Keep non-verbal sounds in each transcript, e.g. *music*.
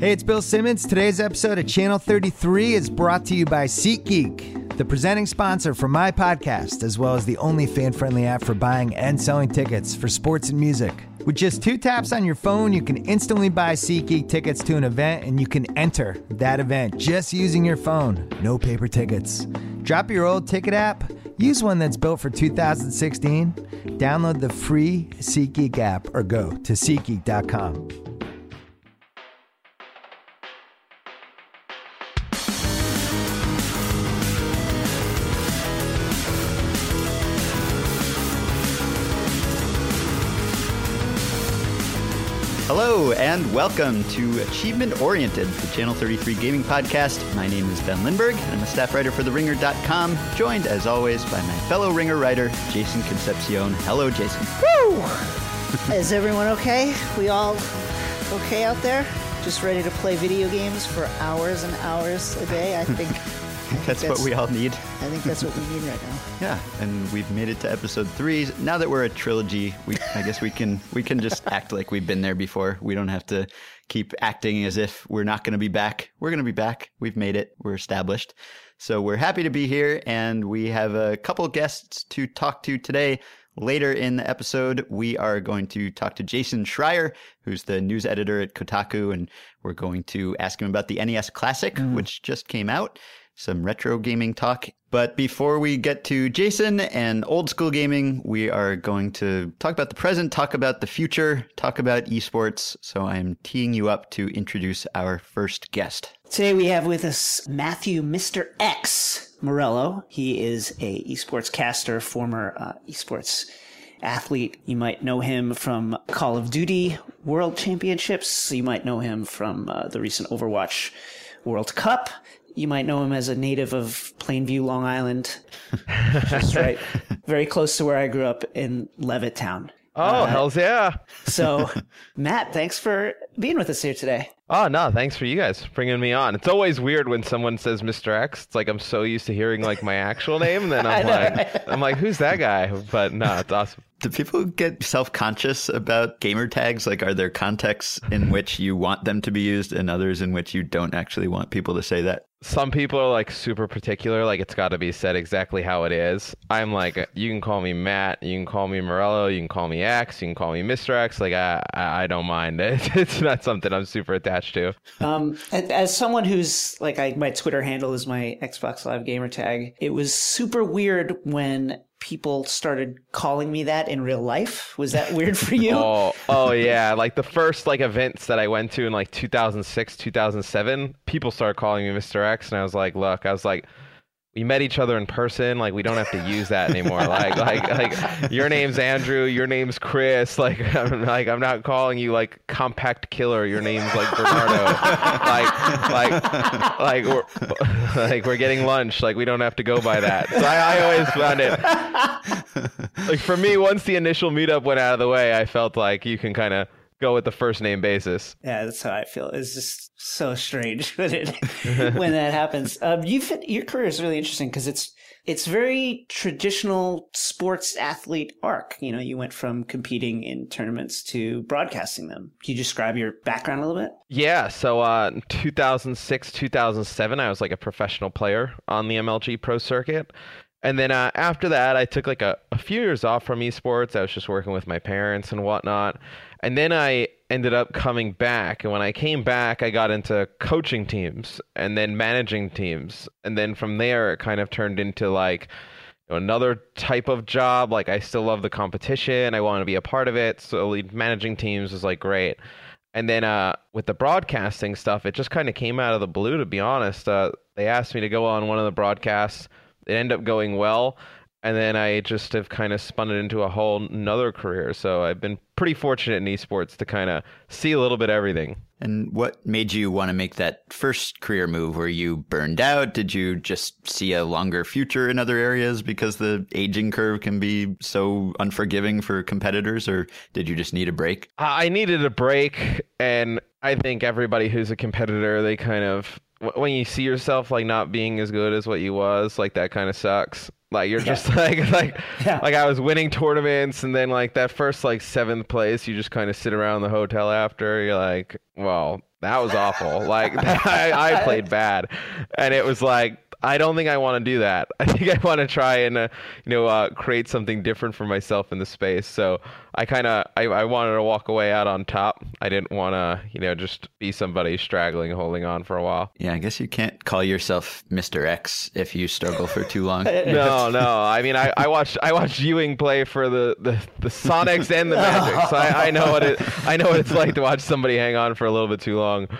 Hey, it's Bill Simmons. Today's episode of Channel 33 is brought to you by SeatGeek, the presenting sponsor for my podcast, as well as the only fan friendly app for buying and selling tickets for sports and music. With just two taps on your phone, you can instantly buy SeatGeek tickets to an event and you can enter that event just using your phone. No paper tickets. Drop your old ticket app, use one that's built for 2016, download the free SeatGeek app, or go to SeatGeek.com. Hello and welcome to Achievement Oriented, the Channel 33 gaming podcast. My name is Ben Lindbergh, and I'm a staff writer for TheRinger.com, joined as always by my fellow Ringer writer, Jason Concepcion. Hello, Jason. Woo! *laughs* Is everyone okay? We all okay out there? Just ready to play video games for hours and hours a day? I think *laughs* that's, *laughs* that's, what we all need. I think that's what we need right now. *laughs* Yeah, and we've made it to episode three. Now that we're a trilogy, we I guess we can we can just *laughs* act like we've been there before. We don't have to keep acting as if we're not going to be back. We're going to be back. We've made it. We're established. So we're happy to be here, and we have a couple guests to talk to today. Later in the episode, we are going to talk to Jason Schreier, who's the news editor at Kotaku, and we're going to ask him about the NES Classic, mm. which just came out some retro gaming talk. But before we get to Jason and old school gaming, we are going to talk about the present, talk about the future, talk about esports. So I'm teeing you up to introduce our first guest. Today we have with us Matthew Mr. X Morello. He is a esports caster, former uh, esports athlete. You might know him from Call of Duty World Championships. You might know him from uh, the recent Overwatch World Cup. You might know him as a native of Plainview, Long Island. *laughs* Just right, very close to where I grew up in Levittown. Oh, uh, hell's yeah. so, *laughs* Matt, thanks for being with us here today. Oh, no, thanks for you guys bringing me on. It's always weird when someone says Mr. X. It's like I'm so used to hearing like my actual name, and then *laughs* I'm like, I'm like, who's that guy? But no, it's awesome. Do people get self conscious about gamer tags? Like, are there contexts in which you want them to be used and others in which you don't actually want people to say that? Some people are like super particular, like it's got to be said exactly how it is. I'm like, you can call me Matt, you can call me Morello, you can call me X, you can call me Mr. X. Like, I, I don't mind. It. *laughs* It's not something I'm super attached to. Um, as someone who's like, I, my Twitter handle is my Xbox Live gamer tag, it was super weird when people started calling me that in real life. Was that weird for you? *laughs* oh, oh yeah. Like the first like events that I went to in like 2006, 2007, people started calling me Mr. X, and I was like, look, I was like we met each other in person. Like we don't have to use that anymore. like like like your name's Andrew, your name's Chris. Like *laughs* I'm like I'm not calling you like compact killer. Your name's like Bernardo. like like like we're *laughs* like we're getting lunch. Like we don't have to go by that. So I, I always found it like for me. Once the initial meetup went out of the way, I felt like you can kind of go with the first name basis. Yeah, that's how I feel. It's just so strange *laughs* when it *laughs* when that happens. Um, you've your career is really interesting because it's it's very traditional sports athlete arc. You know, you went from competing in tournaments to broadcasting them. Can you describe your background a little bit? Yeah. So, uh, 2006, 2007, I was like a professional player on the MLG Pro Circuit. And then uh, after that, I took like a, a few years off from esports. I was just working with my parents and whatnot. And then I ended up coming back. And when I came back, I got into coaching teams and then managing teams. And then from there, it kind of turned into like another type of job. Like I still love the competition. I want to be a part of it. So managing teams was like great. And then uh, with the broadcasting stuff, it just kind of came out of the blue, to be honest. Uh, they asked me to go on one of the broadcasts. It ended up going well and then I just have kind of spun it into a whole another career. So I've been pretty fortunate in esports to kind of see a little bit everything. And what made you want to make that first career move? Were you burned out? Did you just see a longer future in other areas because the aging curve can be so unforgiving for competitors, or did you just need a break? I needed a break, and I think everybody who's a competitor, they kind of when you see yourself like not being as good as what you was, like that kind of sucks. Like you're yeah. just *laughs* like like *laughs* yeah. like I was winning tournaments and then like that first like seventh place you just kind of sit around the hotel after you're like well That was awful. Like *laughs* I, I played bad, and it was like I don't think I want to do that. *laughs* I think I want to try and uh, you know uh, create something different for myself in the space. So I kind of I, I wanted to walk away out on top. I didn't want to you know just be somebody straggling, holding on for a while. Yeah, I guess you can't call yourself Mr. X if you struggle for too long. *laughs* no, no. I mean, I, I watched I watched Ewing play for the, the, the Sonics and the Magic, so I, I know what it I know what it's like to watch somebody hang on for a little bit too long. *laughs*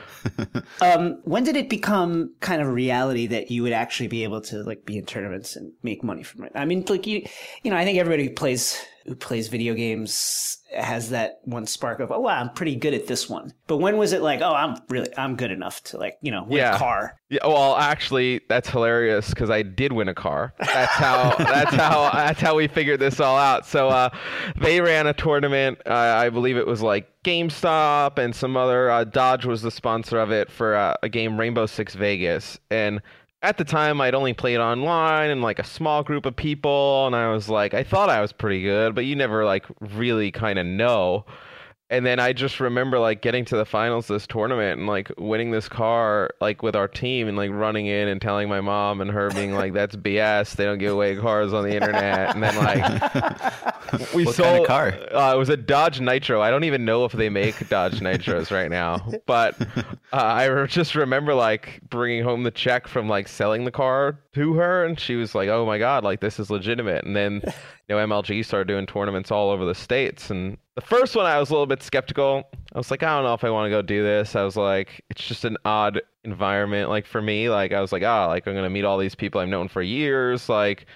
Um, when did it become kind of a reality that you would actually be able to like be in tournaments and make money from it? I mean, like you, you know, I think everybody plays who plays video games has that one spark of, oh, wow, I'm pretty good at this one. But when was it like, oh, I'm really, I'm good enough to like, you know, win Yeah. a car? Yeah, well, actually, that's hilarious because I did win a car. That's how. *laughs* that's how. That's how we figured this all out. So, uh, they ran a tournament. Uh, I believe it was like GameStop and some other. Uh, Dodge was the sponsor of it for uh, a game Rainbow Six Vegas, and at the time I'd only played online and like a small group of people, and I was like, I thought I was pretty good, but you never like really kind of know. And then I just remember like getting to the finals of this tournament and like winning this car like with our team and like running in and telling my mom and her being like that's BS they don't give away cars on the internet and then like *laughs* we What sold kind of car? Uh, it was a Dodge Nitro. I don't even know if they make Dodge Nitros right now, but uh, I just remember like bringing home the check from like selling the car to her and she was like, "Oh my god, like this is legitimate." And then *laughs* you know MLG started doing tournaments all over the states and the first one I was a little bit skeptical. I was like, I don't know if I want to go do this. I was like, it's just an odd environment like for me. Like I was like, oh, like I'm to meet all these people I've known for years like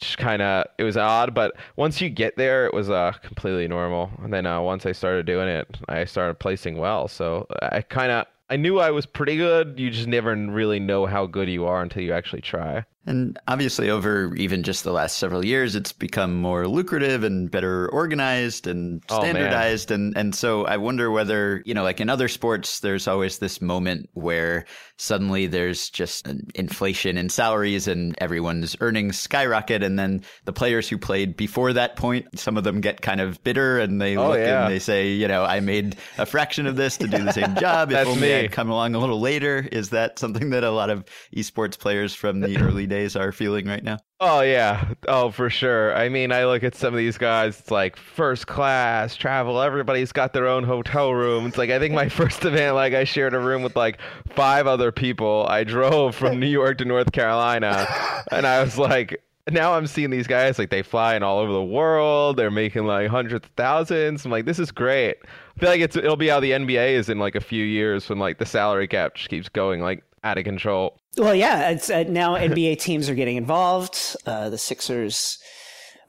just kind of it was odd but once you get there it was uh completely normal and then uh, once i started doing it i started placing well so i kind of i knew i was pretty good. You just never really know how good you are until you actually try And obviously, over even just the last several years, it's become more lucrative and better organized and Oh, standardized. and, and so I wonder whether, you know, like in other sports, there's always this moment where suddenly there's just an inflation in salaries and everyone's earnings skyrocket. And then the players who played before that point, some of them get kind of bitter and they Oh, look yeah. and they say, you know, I made a fraction of this to do the same *laughs* job. If only me. I'd come along a little later. Is that something that a lot of esports players from the early days are feeling right now? Oh yeah. Oh, for sure. I mean, I look at some of these guys. It's like first class travel. Everybody's got their own hotel room. It's like I think my *laughs* first event, like I shared a room with like five other people. I drove from New York to North Carolina, and I was like. Now I'm seeing these guys like they flying all over the world. They're making like hundreds of thousands. I'm like, this is great. I feel like it's it'll be how the NBA is in like a few years when like the salary cap just keeps going like out of control. Well, yeah, uh, now NBA teams are getting involved. Uh, the Sixers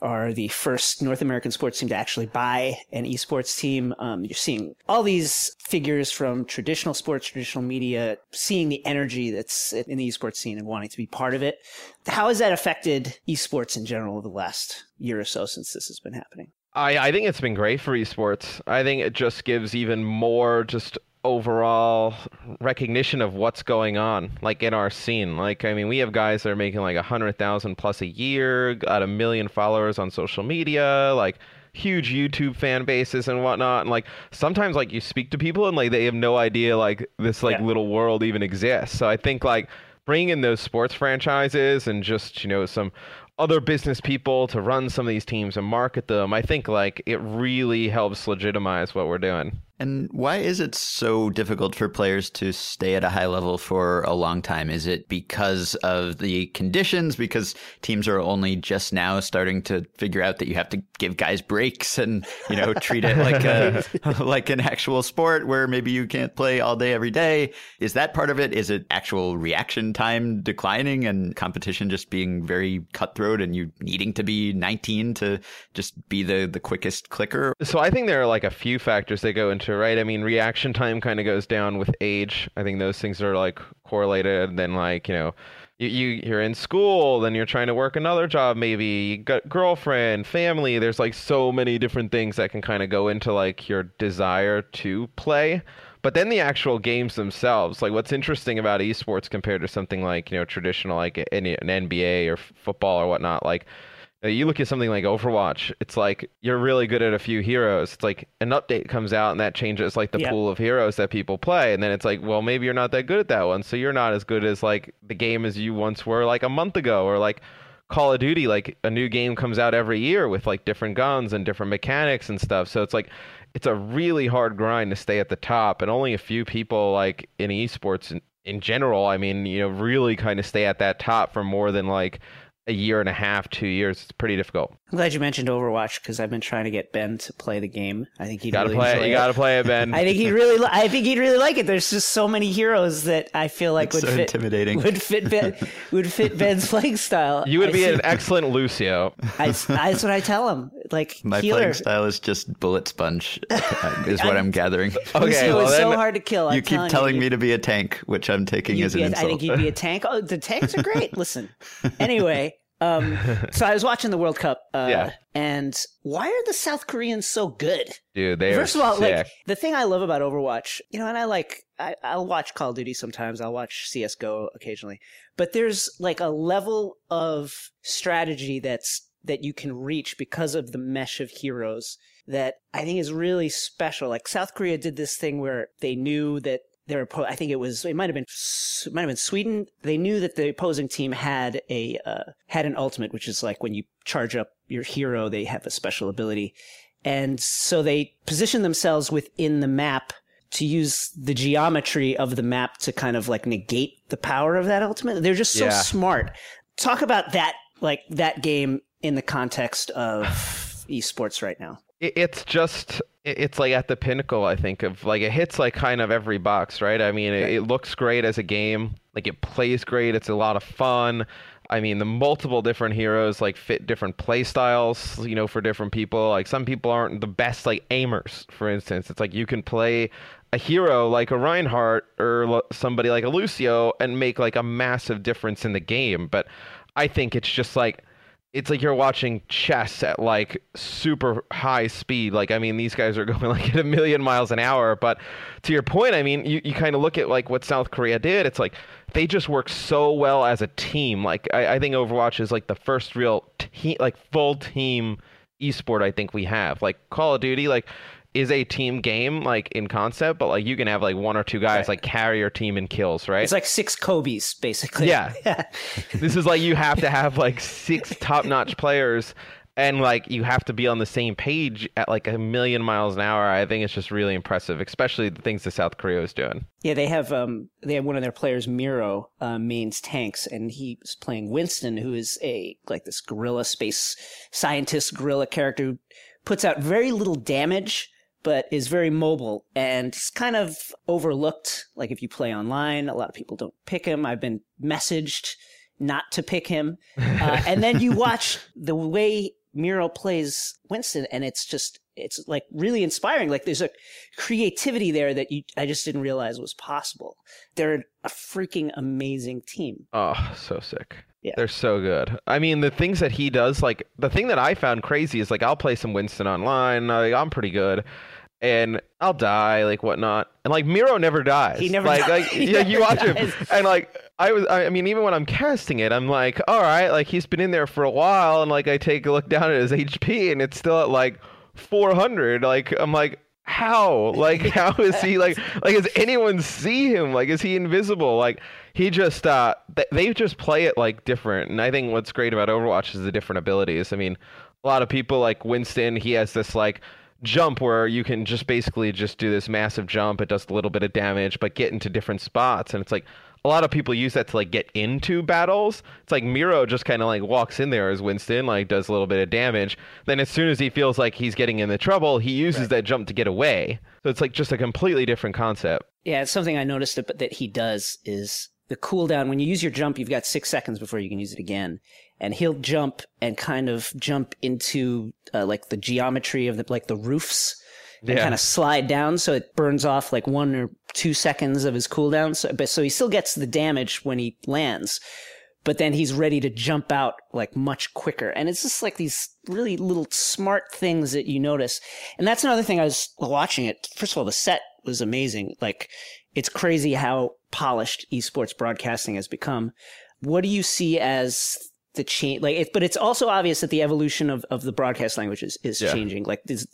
are the first North American sports team to actually buy an esports team. Um, you're seeing all these figures from traditional sports, traditional media, seeing the energy that's in the esports scene and wanting to be part of it. How has that affected esports in general over the last year or so since this has been happening? I, I think it's been great for esports. I think it just gives even more just overall recognition of what's going on like in our scene. Like i mean we have guys that are making like a hundred thousand plus a year got a million followers on social media like huge youtube fan bases and whatnot. And like sometimes like you speak to people and like they have no idea like this like Yeah. little world even exists. So i think like bringing in those sports franchises and just you know some other business people to run some of these teams and market them i think like it really helps legitimize what we're doing And why is it so difficult for players to stay at a high level for a long time? Is it because of the conditions? Because teams are only just now starting to figure out that you have to give guys breaks and you know treat it like a *laughs* like an actual sport where maybe you can't play all day every day. Is that part of it? Is it actual reaction time declining and competition just being very cutthroat and you needing to be 19 to just be the the quickest clicker? So I think there are like a few factors that go into right. I mean, reaction time kind of goes down with age. I think those things are like correlated. Then like you know, you, you you're in school, then you're trying to work another job, maybe you got girlfriend, family. There's like so many different things that can kind of go into like your desire to play. But then the actual games themselves, like what's interesting about esports compared to something like you know traditional like an, an NBA or football or whatnot, like Uh, you look at something like Overwatch, it's like you're really good at a few heroes. It's like an update comes out and that changes like the Yeah. pool of heroes that people play. And then it's like, well, maybe you're not that good at that one. So you're not as good as like the game as you once were like a month ago or like Call of Duty, like a new game comes out every year with like different guns and different mechanics and stuff. So it's like it's a really hard grind to stay at the top, and only a few people like in esports in, in general. I mean, you know, really kind of stay at that top for more than like a year and a half, two years. It's pretty difficult. I'm glad you mentioned Overwatch because I've been trying to get Ben to play the game. I think he'd gotta really play enjoy it. You it. gotta play it, Ben. *laughs* I think he'd really. Li- I think he'd really like it. There's just so many heroes that I feel like It's would so fit. intimidating. Would fit Ben. *laughs* would fit Ben's playing style. you would I be see- an excellent Lucio. I, that's what I tell him. Like My healer. playing style is just bullet sponge, uh, is what I'm *laughs* gathering. Okay, Lucio well is so hard to kill. I'm you keep telling, telling you. me to be a tank, which I'm taking as an be a- I insult. think you'd be a tank. Oh, the tanks are great. Listen. Anyway, um, *laughs* so I was watching the World Cup. Uh, Yeah. And why are the South Koreans so good? Dude, they First of all, sick. like the thing I love about Overwatch, you know, and I like I, I'll watch Call of Duty sometimes. I'll watch CS:GO occasionally, but there's like a level of strategy that's that you can reach because of the mesh of heroes that I think is really special. Like South Korea did this thing where they knew that their I think it was it might have been it might have been Sweden. They knew that the opposing team had a uh, had an ultimate, which is like when you charge up your hero, they have a special ability, and so they position themselves within the map to use the geometry of the map to kind of like negate the power of that ultimate. They're just so Yeah. smart. Talk about that like that game in the context of esports right now. it's just it's like at the pinnacle i think of like it hits like kind of every box right? I mean it, it looks great as a game. Like it plays great. It's a lot of fun. I mean the multiple different heroes like fit different play styles you know for different people. Like some people aren't the best like aimers for instance. It's like you can play a hero like a Reinhardt or somebody like a Lucio and make like a massive difference in the game. But i think it's just like it's like you're watching chess at like super high speed. Like, I mean, these guys are *laughs* going like at a million miles an hour. But to your point, I mean, you, you kind of look at like what South Korea did. It's like they just work so well as a team. Like, I, I think Overwatch is like the first real team, like full team esport I think we have. Like, Call of Duty, like, is a team game like in concept, but like you can have like one or two guys Right. like carry your team in kills, right? It's like six Kobe's basically. *laughs* Yeah. this is like you have to have like six top-notch players and like you have to be on the same page at like a million miles an hour i think it's just really impressive especially the things that south korea is doing Yeah, they have um they have one of their players, Miro, uh, mains tanks, and he's playing Winston, who is a like this gorilla space scientist gorilla character who puts out very little damage but is very mobile and he's kind of overlooked. Like if you play online, a lot of people don't pick him. I've been messaged not to pick him, uh, *laughs* and then you watch the way Miro plays Winston, and it's just it's like really inspiring. Like there's a creativity there that you I just didn't realize was possible. They're a freaking amazing team. oh so sick Yeah. they're so good i mean the things that he does like the thing that i found crazy is like i'll play some winston online i'm pretty good and I'll die, like whatnot, and like Miro never dies. He never like, dies. like *laughs* yeah, you watch him, and like I was, I mean, even when I'm casting it, I'm like, all right, like he's been in there for a while, and like I take a look down at his HP, and it's still at like 400. Like I'm like, how? Like *laughs* how is he like? Like does anyone see him? Like is he invisible? Like he just, uh, th- they just play it like different, and I think what's great about Overwatch is the different abilities. I mean, a lot of people like Winston, he has this like jump where you can just basically just do this massive jump. It does a little bit of damage, but get into different spots. And it's like a lot of people use that to like get into battles. It's like Miro just kind of like walks in there as Winston, like does a little bit of damage. Then as soon as he feels like he's getting into trouble, he uses that jump to get away. So it's like just a completely different concept. Yeah, it's something I noticed that, that he does is the cooldown. When you use your jump, you've got six seconds before you can use it again. And he'll jump and kind of jump into uh, like the geometry of the like the roofs and Yeah. kind of slide down, so it burns off like one or two seconds of his cooldown. So, but so he still gets the damage when he lands, but then he's ready to jump out like much quicker. And it's just like these really little smart things that you notice. And that's another thing I was watching it. First of all, the set was amazing. Like it's crazy how polished esports broadcasting has become. What do you see as the change like it, but it's also obvious that the evolution of, of the broadcast language is, is Yeah. changing like this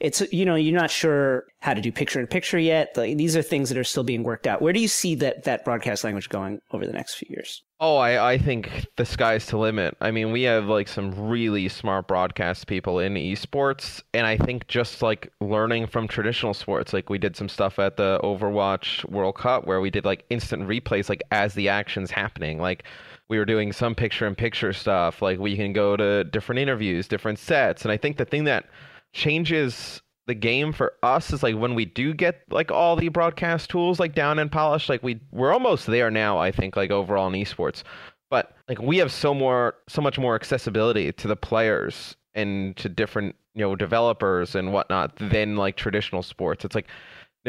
it's you know you're not sure how to do picture in picture yet like, these are things that are still being worked out where do you see that that broadcast language going over the next few years Oh, I, I think the sky's the limit. I mean, we have like some really smart broadcast people in esports, and I think just like learning from traditional sports, like we did some stuff at the Overwatch World Cup where we did like instant replays, like as the action's happening. Like we were doing some picture in picture stuff, like we can go to different interviews, different sets, and I think the thing that changes the game for us is like when we do get like all the broadcast tools like down and polished like we we're almost there now i think like overall in esports. But like we have so more so much more accessibility to the players and to different you know developers and whatnot than like traditional sports. It's like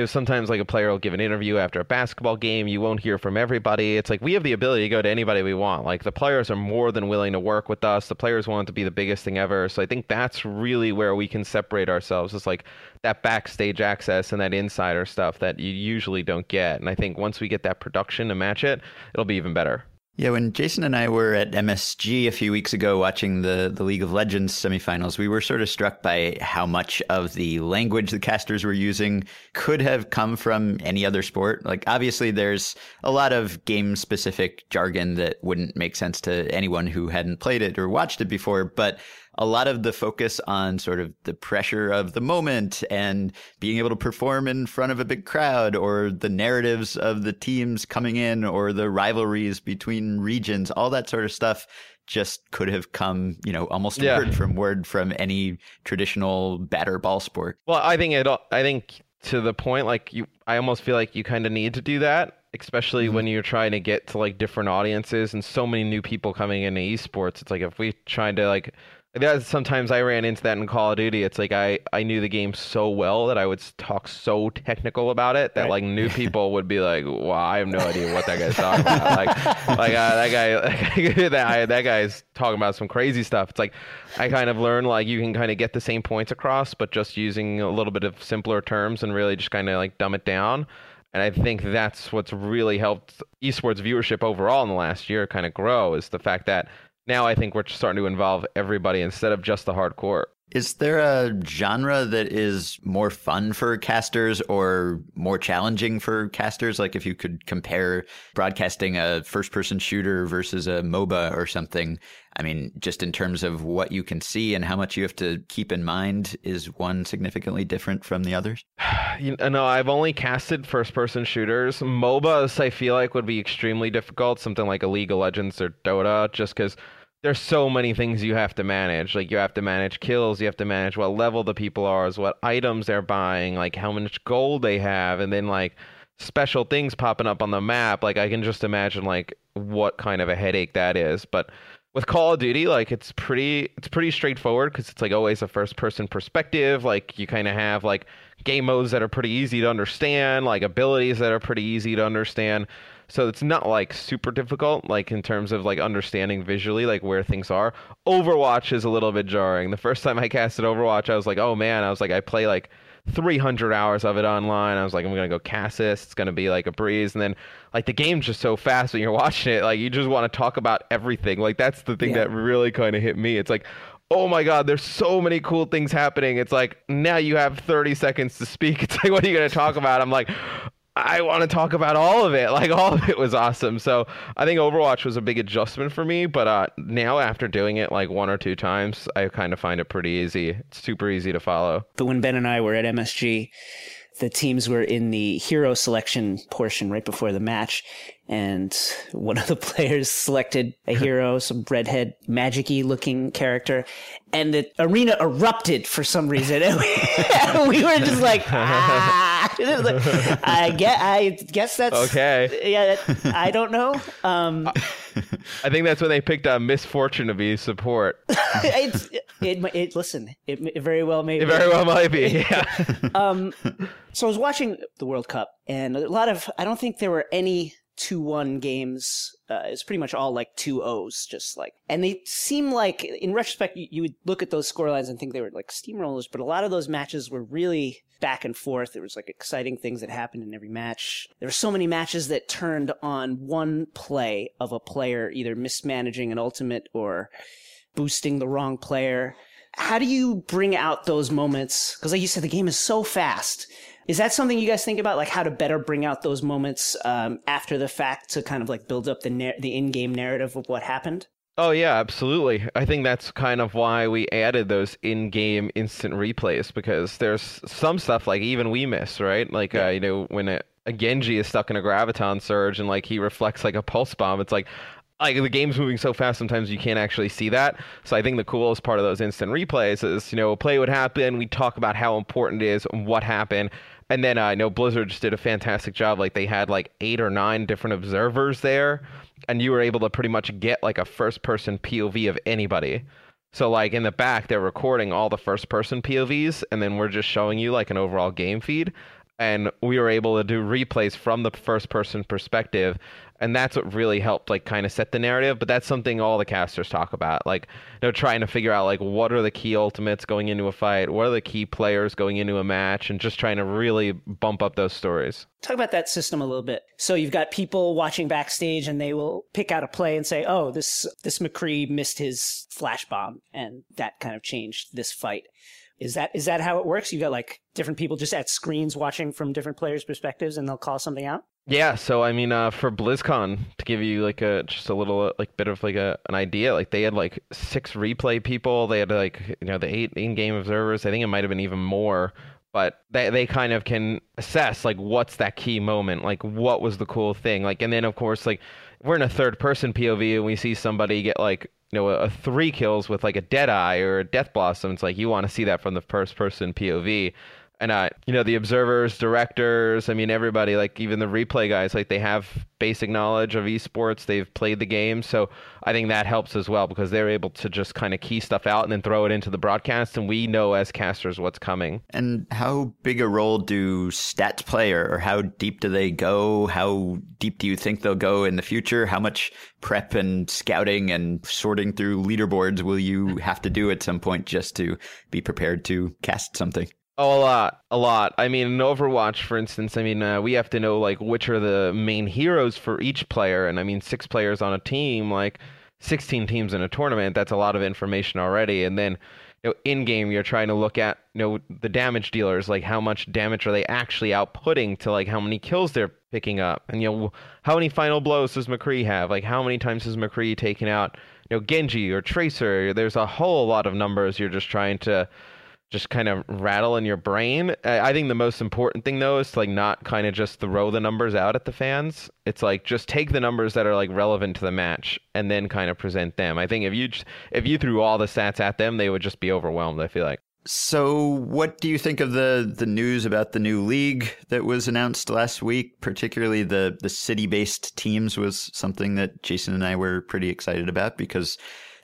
know, sometimes like a player will give an interview after a basketball game you won't hear from everybody. It's like we have the ability to go to anybody we want. Like the players are more than willing to work with us. The players want it to be the biggest thing ever. So i think that's really where we can separate ourselves It's like that backstage access and that insider stuff that you usually don't get. And i think once we get that production to match it it'll be even better Yeah, when Jason and I were at MSG a few weeks ago watching the, the League of Legends semifinals, we were sort of struck by how much of the language the casters were using could have come from any other sport. Like, obviously, there's a lot of game specific jargon that wouldn't make sense to anyone who hadn't played it or watched it before, but a lot of the focus on sort of the pressure of the moment and being able to perform in front of a big crowd or the narratives of the teams coming in or the rivalries between regions, all that sort of stuff just could have come, you know, almost Yeah. word from word from any traditional batter ball sport. Well, I think it. I think to the point, like you, I almost feel like you kind of need to do that, especially mm-hmm. when you're trying to get to like different audiences and so many new people coming into esports. It's like if we tried to like. That sometimes I ran into that in Call of Duty. It's like I, I knew the game so well that I would talk so technical about it that Right. like new *laughs* people would be like, "Wow, I have no idea what that guy's talking about." *laughs* Like, like uh, that guy, *laughs* that I, that guy's talking about some crazy stuff. It's like I kind of learned like you can kind of get the same points across, but just using a little bit of simpler terms and really just kind of like dumb it down. And I think that's what's really helped esports viewership overall in the last year kind of grow is the fact that now I think we're starting to involve everybody instead of just the hardcore. Is there a genre that is more fun for casters or more challenging for casters? Like if you could compare broadcasting a first person shooter versus a MOBA or something. I mean, just in terms of what you can see and how much you have to keep in mind, is one significantly different from the others? *sighs* You know, I've only casted first person shooters. MOBAs, I feel like, would be extremely difficult. Something like a League of Legends or Dota, just because there's so many things you have to manage. Like, you have to manage kills, you have to manage what level the people are, what items they're buying, like how much gold they have, and then, like, special things popping up on the map. Like, I can just imagine, like, what kind of a headache that is. But with Call of Duty, like it's pretty it's pretty straightforward because it's like always a first person perspective. Like you kind of have like game modes that are pretty easy to understand, like abilities that are pretty easy to understand. So it's not like super difficult, like in terms of like understanding visually like where things are. Overwatch is a little bit jarring. The first time I casted Overwatch, I was like, oh man, I was like, I play like 300 hours of it online. I was like, I'm gonna go cast this. It's gonna be like a breeze. And then like the game's just so fast when you're *laughs* watching it, like you just want to talk about everything. Like that's the thing Yeah. that really kind of hit me. It's like, oh my god, there's so many cool things happening. It's like now you have 30 seconds to speak. *laughs* It's like, what are you gonna talk about? I'm like. I want to talk about all of it. *laughs* Like all of it was awesome. So I think Overwatch was a big adjustment for me. But uh, now after doing it like one or two times, I kind of find it pretty easy. It's super easy to follow. but when ben and i were at msg the teams were in the hero selection portion right before the match and one of the *laughs* players selected a *laughs* hero some redhead magic-y looking character and the arena erupted for some reason *laughs* and we, we were just like ah. Like, I guess, I guess that's Okay. yeah that, i don't know um I think that's when they picked uh, Miss Fortune to be support. it's it, it listen it, it very well may It very well might be. Yeah. um, so I was watching the World Cup, and a lot of I don't think there were any two one games. Uh, pretty much all like two O's, just like, and they seem like, in retrospect, you, you would look at those scorelines and think they were like steamrollers, but a lot of those matches were really back and forth. There was like exciting things that happened in every match. There were so many matches that turned on one play of a player either mismanaging an ultimate or boosting the wrong player. How do you bring out those moments? Because like you said, the game is so fast. Is that something you guys think about, like how to better bring out those moments um, after the fact to kind of like build up the na- the in game narrative of what happened? Oh yeah, absolutely. I think that's kind of why we added those in-game instant replays because there's some stuff like even we miss, right? Like yeah. uh, you know when a, a Genji is stuck in a graviton surge and like he reflects like a pulse bomb, it's like like the game's moving so fast sometimes you can't actually see that so i think the coolest part of those instant replays is you know a play would happen we talk about how important it is what happened and then uh, i know blizzard just did a fantastic job like they had like eight or nine different observers there and you were able to pretty much get like a first person pov of anybody. So like in the back they're recording all the first person povs and then we're just showing you like an overall game feed. And we were able to do replays from the first person perspective and that's what really helped like kind of set the narrative but that's something all the casters talk about like you know trying to figure out like what are the key ultimates going into a fight? What are the key players going into a match? And just trying to really bump up those stories. Talk about that system a little bit. So you've got people watching backstage and they will pick out a play and say oh this this mccree missed his flash bomb and that kind of changed this fight. Is that is that how it works? You got like different people just at screens watching from different players' perspectives, and they'll call something out. Yeah, so I mean, uh, for BlizzCon, to give you like a just a little uh, like bit of like a an idea, like they had like six replay people. They had like you know the eight in-game observers. I think it might have been even more, but they they kind of can assess like what's that key moment, like what was the cool thing, like and then of course like we're in a third-person POV and we see somebody get like you know a, a three kills with like a dead eye or a death blossom. It's like you want to see that from the first-person POV and uh, you know the observers directors i mean everybody like even the replay guys like they have basic knowledge of esports. They've played the game. So i think that helps as well because they're able to just kind of key stuff out and then throw it into the broadcast. And we know as casters what's coming. And how big a role do stats play or how deep do they go? How deep do you think they'll go in the future? How much prep and scouting and sorting through leaderboards will you have to do at some point just to be prepared to cast something Oh, a lot, a lot. I mean, in Overwatch, for instance, I mean, uh, we have to know like which are the main heroes for each player, and I mean, six players on a team, like sixteen teams in a tournament. That's a lot of information already. And then, you know, in game, you're trying to look at you know the damage dealers, like how much damage are they actually outputting to like how many kills they're picking up, and you know how many final blows does McCree have? Like how many times has McCree taken out you know Genji or Tracer? There's a whole lot of numbers you're just trying to just kind of rattle in your brain. I think the most important thing though is to like not kind of just throw the numbers out at the fans. It's like just take the numbers that are like relevant to the match and then kind of present them. I think if you if you threw all the stats at them, they would just be overwhelmed. I feel like. So, what do you think of the the news about the new league that was announced last week? Particularly the the city based teams was something that Jason and I were pretty excited about because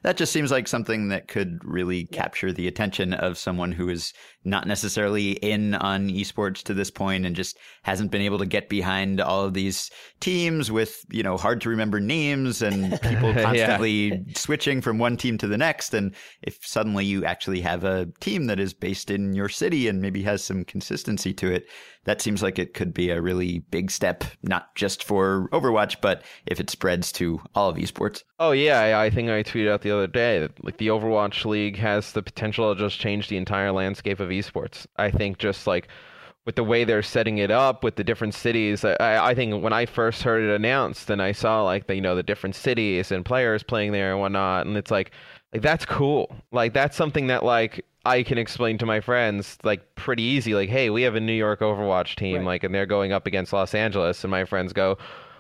that just seems like something that could really capture the attention of someone who is not necessarily in on esports to this point and just hasn't been able to get behind all of these teams with, you know, hard to remember names and *laughs* people constantly yeah. switching from one team to the next. And if suddenly you actually have a team that is based in your city and maybe has some consistency to it, that seems like it could be a really big step, not just for Overwatch, but if it spreads to all of esports. Oh yeah, I think I tweeted out the other day that like the Overwatch League has the potential to just change the entire landscape of esports. I think just like with the way they're setting it up with the different cities, I, I think when I first heard it announced and I saw like the, you know the different cities and players playing there and whatnot, and it's like like that's cool. Like that's something that like I can explain to my friends like pretty easy. Like, hey, we have a New York Overwatch team, right. like, and they're going up against Los Angeles, and my friends go,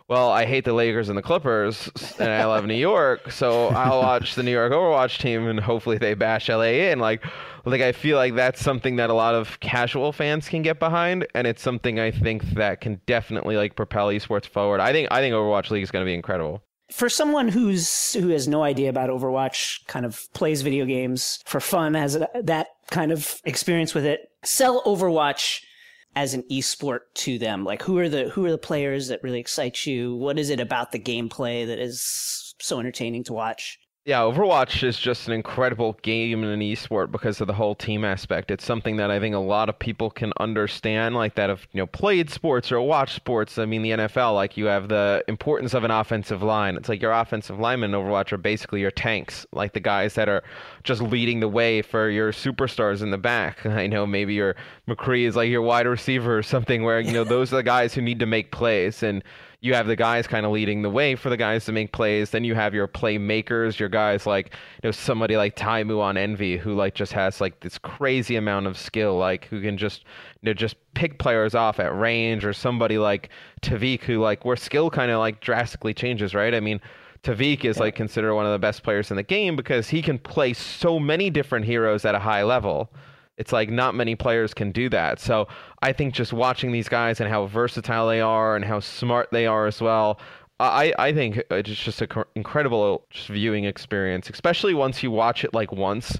well, I hate the Lakers and the Clippers, and I love New York, so I'll watch the New York Overwatch team, and hopefully they bash LA in. Like, like I feel like that's something that a lot of casual fans can get behind, and it's something I think that can definitely like propel esports forward. I think I think Overwatch League is going to be incredible for someone who's who has no idea about Overwatch, kind of plays video games for fun, has that kind of experience with it, sell Overwatch as an esport to them? Like who are the who are the players that really excite you? What is it about the gameplay that is so entertaining to watch? Yeah, Overwatch is just an incredible game in an esport because of the whole team aspect. It's something that I think a lot of people can understand, like that of you know played sports or watched sports. I mean, the NFL, like you have the importance of an offensive line. It's like your offensive linemen in Overwatch are basically your tanks, like the guys that are just leading the way for your superstars in the back. *laughs* I know maybe your McCree is like your wide receiver or something, where you know those are the guys who need to make plays and you have the guys kind of leading the way for the guys to make plays. Then you have your playmakers, your guys like you know somebody like Taimou on Envy who like just has like this crazy amount of skill, like who can just you know just pick players off at range, or somebody like TviQ who like where skill kind of like drastically changes, right? I mean. TviQ is like considered one of the best players in the game because he can play so many different heroes at a high level. It's like not many players can do that. So I think just watching these guys and how versatile they are and how smart they are as well. I, I think it's just an incredible just viewing experience, especially once you watch it like once.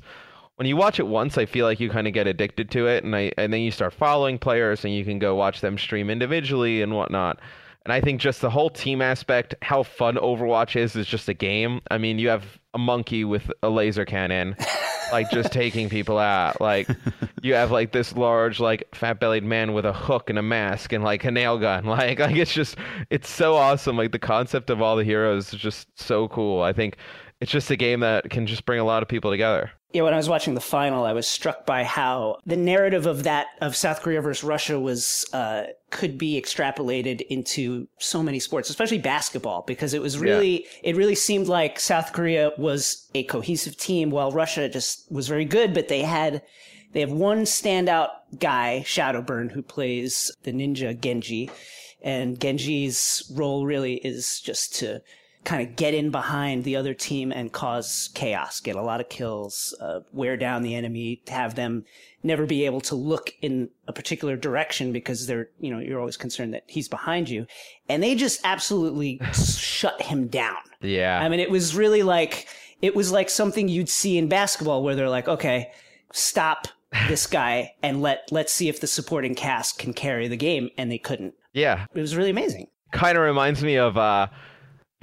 When you watch it once, I feel like you kind of get addicted to it, and I and then you start following players, and you can go watch them stream individually and whatnot. And I think just the whole team aspect, how fun Overwatch is, is just a game. I mean, you have a monkey with a laser cannon, like just taking people out. Like you have like this large, like fat bellied man with a hook and a mask and like a nail gun. *laughs* Like, like it's just, it's so awesome. Like the concept of all the heroes is just so cool. I think it's just a game that can just bring a lot of people together. Yeah, when I was watching the final, I was struck by how the narrative of that of South Korea versus Russia was uh, could be extrapolated into so many sports, especially basketball, because it was really yeah. it really seemed like South Korea was a cohesive team, while Russia just was very good, but they had they have one standout guy, Shadowburn, who plays the ninja Genji, and Genji's role really is just to kind of get in behind the other team and cause chaos, get a lot of kills, uh, wear down the enemy, have them never be able to look in a particular direction because they're, you know, you're always concerned that he's behind you. And they just absolutely *laughs* shut him down. Yeah. I mean, it was really like, it was like something you'd see in basketball where they're like, okay, stop this guy and let, let's see if the supporting cast can carry the game. And they couldn't. Yeah. It was really amazing. Kind of reminds me of, uh,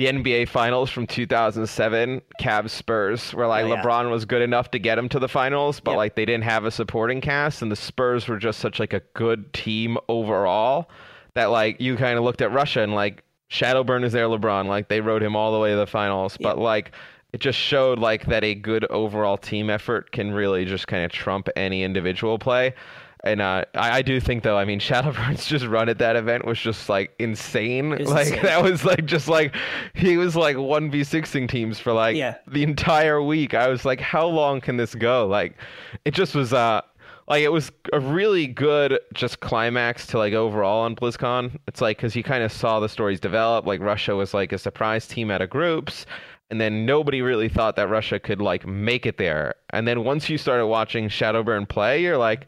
the NBA Finals from 2007, Cavs Spurs, where like oh, yeah. LeBron was good enough to get him to the finals, but yep. like they didn't have a supporting cast, and the Spurs were just such like a good team overall that like you kind of looked at Russia and like Shadowburn is there, LeBron, like they rode him all the way to the finals, yep. but like it just showed like that a good overall team effort can really just kind of trump any individual play. And uh, I, I, do think though, I mean, *laughs* Shadowburn's just run at that event was just like insane. Like insane. that was like just like he was like one v sixing teams for like yeah. the entire week. I was like, how long can this go? Like, it just was uh like it was a really good just climax to like overall on BlizzCon. It's like because you kind of saw the stories develop. Like Russia was like a surprise team out of groups and then nobody really thought that Russia could like make it there. And then once you started watching Shadowburn play, you're like,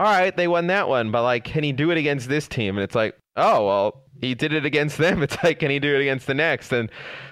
all right, they won that one, but like, can he do it against this team? And it's like, oh, well, he did it against them. *laughs* It's like, can he do it against the next? And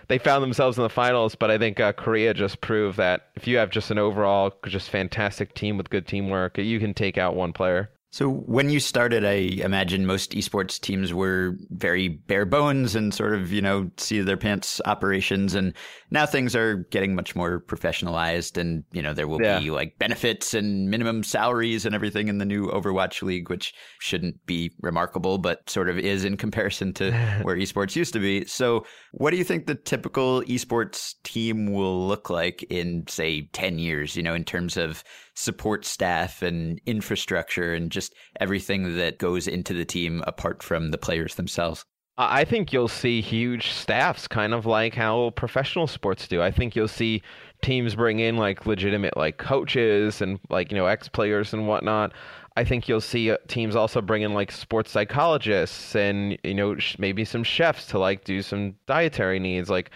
they found themselves in the finals. But I think uh, Korea just proved that if you have just an overall, just fantastic team with good teamwork, you can take out one player. So when you started, I imagine most esports teams were very bare bones and sort of, you know, see their pants operations. And now things are getting much more professionalized and, you know, there will yeah. be like benefits and minimum salaries and everything in the new Overwatch League, which shouldn't be remarkable, but sort of is in comparison to *laughs* where esports used to be. So what do you think the typical esports team will look like in, say, 10 years, you know, in terms of support staff and infrastructure and just everything that goes into the team apart from the players themselves? I think you'll see huge staffs, kind of like how professional sports do. I think you'll see teams bring in like legitimate like coaches and like you know ex players and whatnot. I think you'll see uh, teams also bring in like sports psychologists and you know maybe some chefs to like do some dietary needs. Like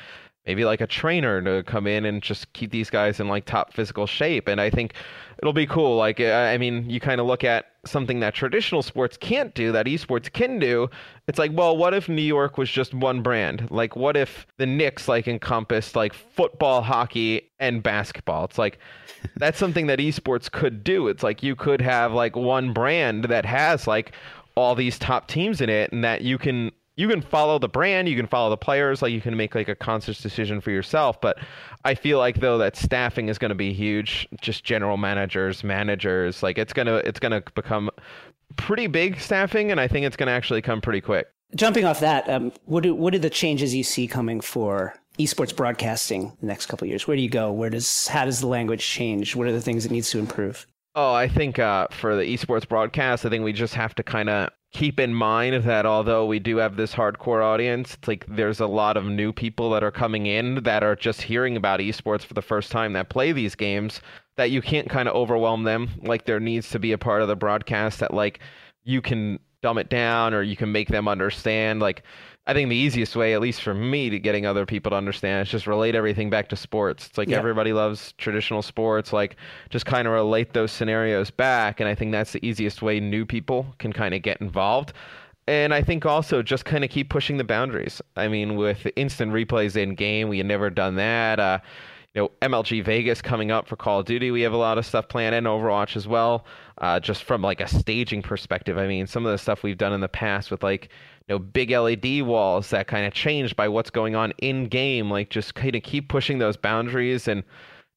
maybe like a trainer to come in and just keep these guys in like top physical shape. And I think it'll be cool. Like, I mean, you kind of look at something that traditional sports can't do that esports can do. It's like, well, what if New York was just one brand? Like, what if the Knicks like encompassed like football, hockey, and basketball? It's like that's something that esports could do. It's like you could have like one brand that has like all these top teams in it and that you can you can follow the brand, you can follow the players, like you can make like a conscious decision for yourself. But I feel like though that staffing is going to be huge, just general managers, managers, like it's gonna it's gonna become pretty big staffing, and I think it's gonna actually come pretty quick. Jumping off that, um, what do, what are the changes you see coming for esports broadcasting the next couple years? Where do you go? Where does how does the language change? What are the things it needs to improve? Oh, I think uh, for the esports broadcast, I think we just have to kind of keep in mind that although we do have this hardcore audience, it's like there's a lot of new people that are coming in that are just hearing about esports for the first time that play these games that you can't kind of overwhelm them. Like there needs to be a part of the broadcast that like you can dumb it down or you can make them understand like I think the easiest way, at least for me, to getting other people to understand is just relate everything back to sports. It's like yeah. everybody loves traditional sports, like just kind of relate those scenarios back. And I think that's the easiest way new people can kind of get involved. And I think also just kind of keep pushing the boundaries. I mean, with instant replays in game, we had never done that. Uh, you know, MLG Vegas coming up for Call of Duty. We have a lot of stuff planned and Overwatch as well. Uh, just from like a staging perspective, I mean, some of the stuff we've done in the past with like you know big LED walls that kind of changed by what's going on in game, like just kind of keep pushing those boundaries and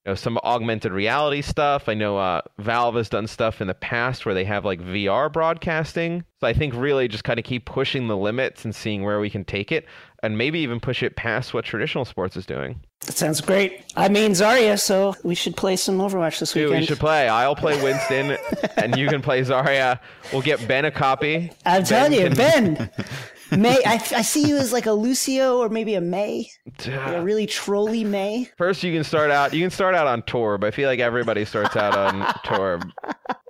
you know some augmented reality stuff. I know uh, Valve has done stuff in the past where they have like VR broadcasting. So I think really just kind of keep pushing the limits and seeing where we can take it, and maybe even push it past what traditional sports is doing. That sounds great. I mean Zarya, so we should play some Overwatch this Dude, weekend. we should play. I'll play Winston, and you can play Zarya. We'll get Ben a copy. I'm ben telling you, can... Ben. *laughs* Mei, I, I see you as like a Lucio or maybe a Mei, like a really trolly Mei. First, you can start out. You can start out on Torb. I feel like everybody starts out on Torb.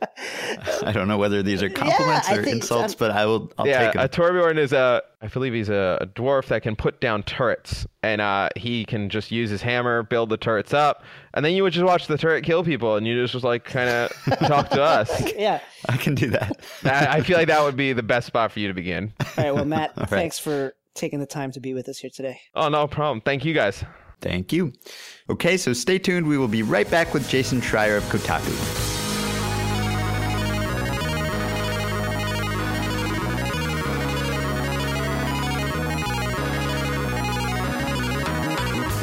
I don't know whether these are compliments yeah, or insults, but I will. I'll yeah, take them. a Torbjorn is a. I believe he's a, a dwarf that can put down turrets, and uh, he can just use his hammer, build the turrets up, and then you would just watch the turret kill people, and you just was like kind of *laughs* talk to us. *laughs* Yeah, I can do that. I, I, feel like that would be the best spot for you to begin. All right, well, Matt, *laughs* thanks for taking the time to be with us here today. Oh, no problem. Thank you, guys. Thank you. Okay, so stay tuned. We will be right back with Jason Schreier of Kotaku.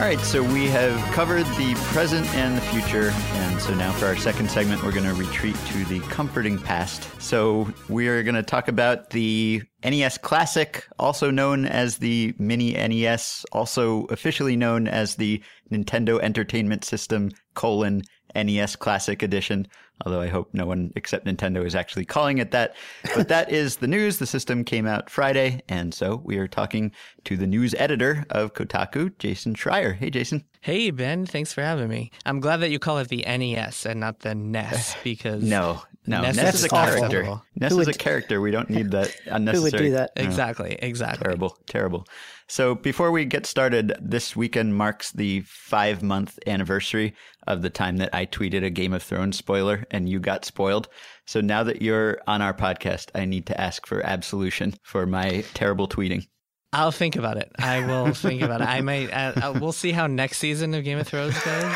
All right, so we have covered the present and the future. And so now for our second segment, we're going to retreat to the comforting past. So we are going to talk about the NES Classic, also known as the Mini NES, also officially known as the Nintendo Entertainment System colon NES Classic Edition although I hope no one except Nintendo is actually calling it that. But that is the news. The system came out Friday, and so we are talking to the news editor of Kotaku, Jason Schreier. Hey, Jason. Hey, Ben. Thanks for having me. I'm glad that you call it the NES and not the NES *laughs* because no, no, Ness, Ness is a character. Ness is a character. We don't need that unnecessary. *laughs* Who would do that? No. Exactly. Exactly. Terrible. Terrible. So before we get started, this weekend marks the five month anniversary of the time that I tweeted a Game of Thrones spoiler and you got spoiled. So now that you're on our podcast, I need to ask for absolution for my terrible tweeting. I'll think about it. I will think about it. I might. Uh, uh, we'll see how next season of Game of Thrones goes.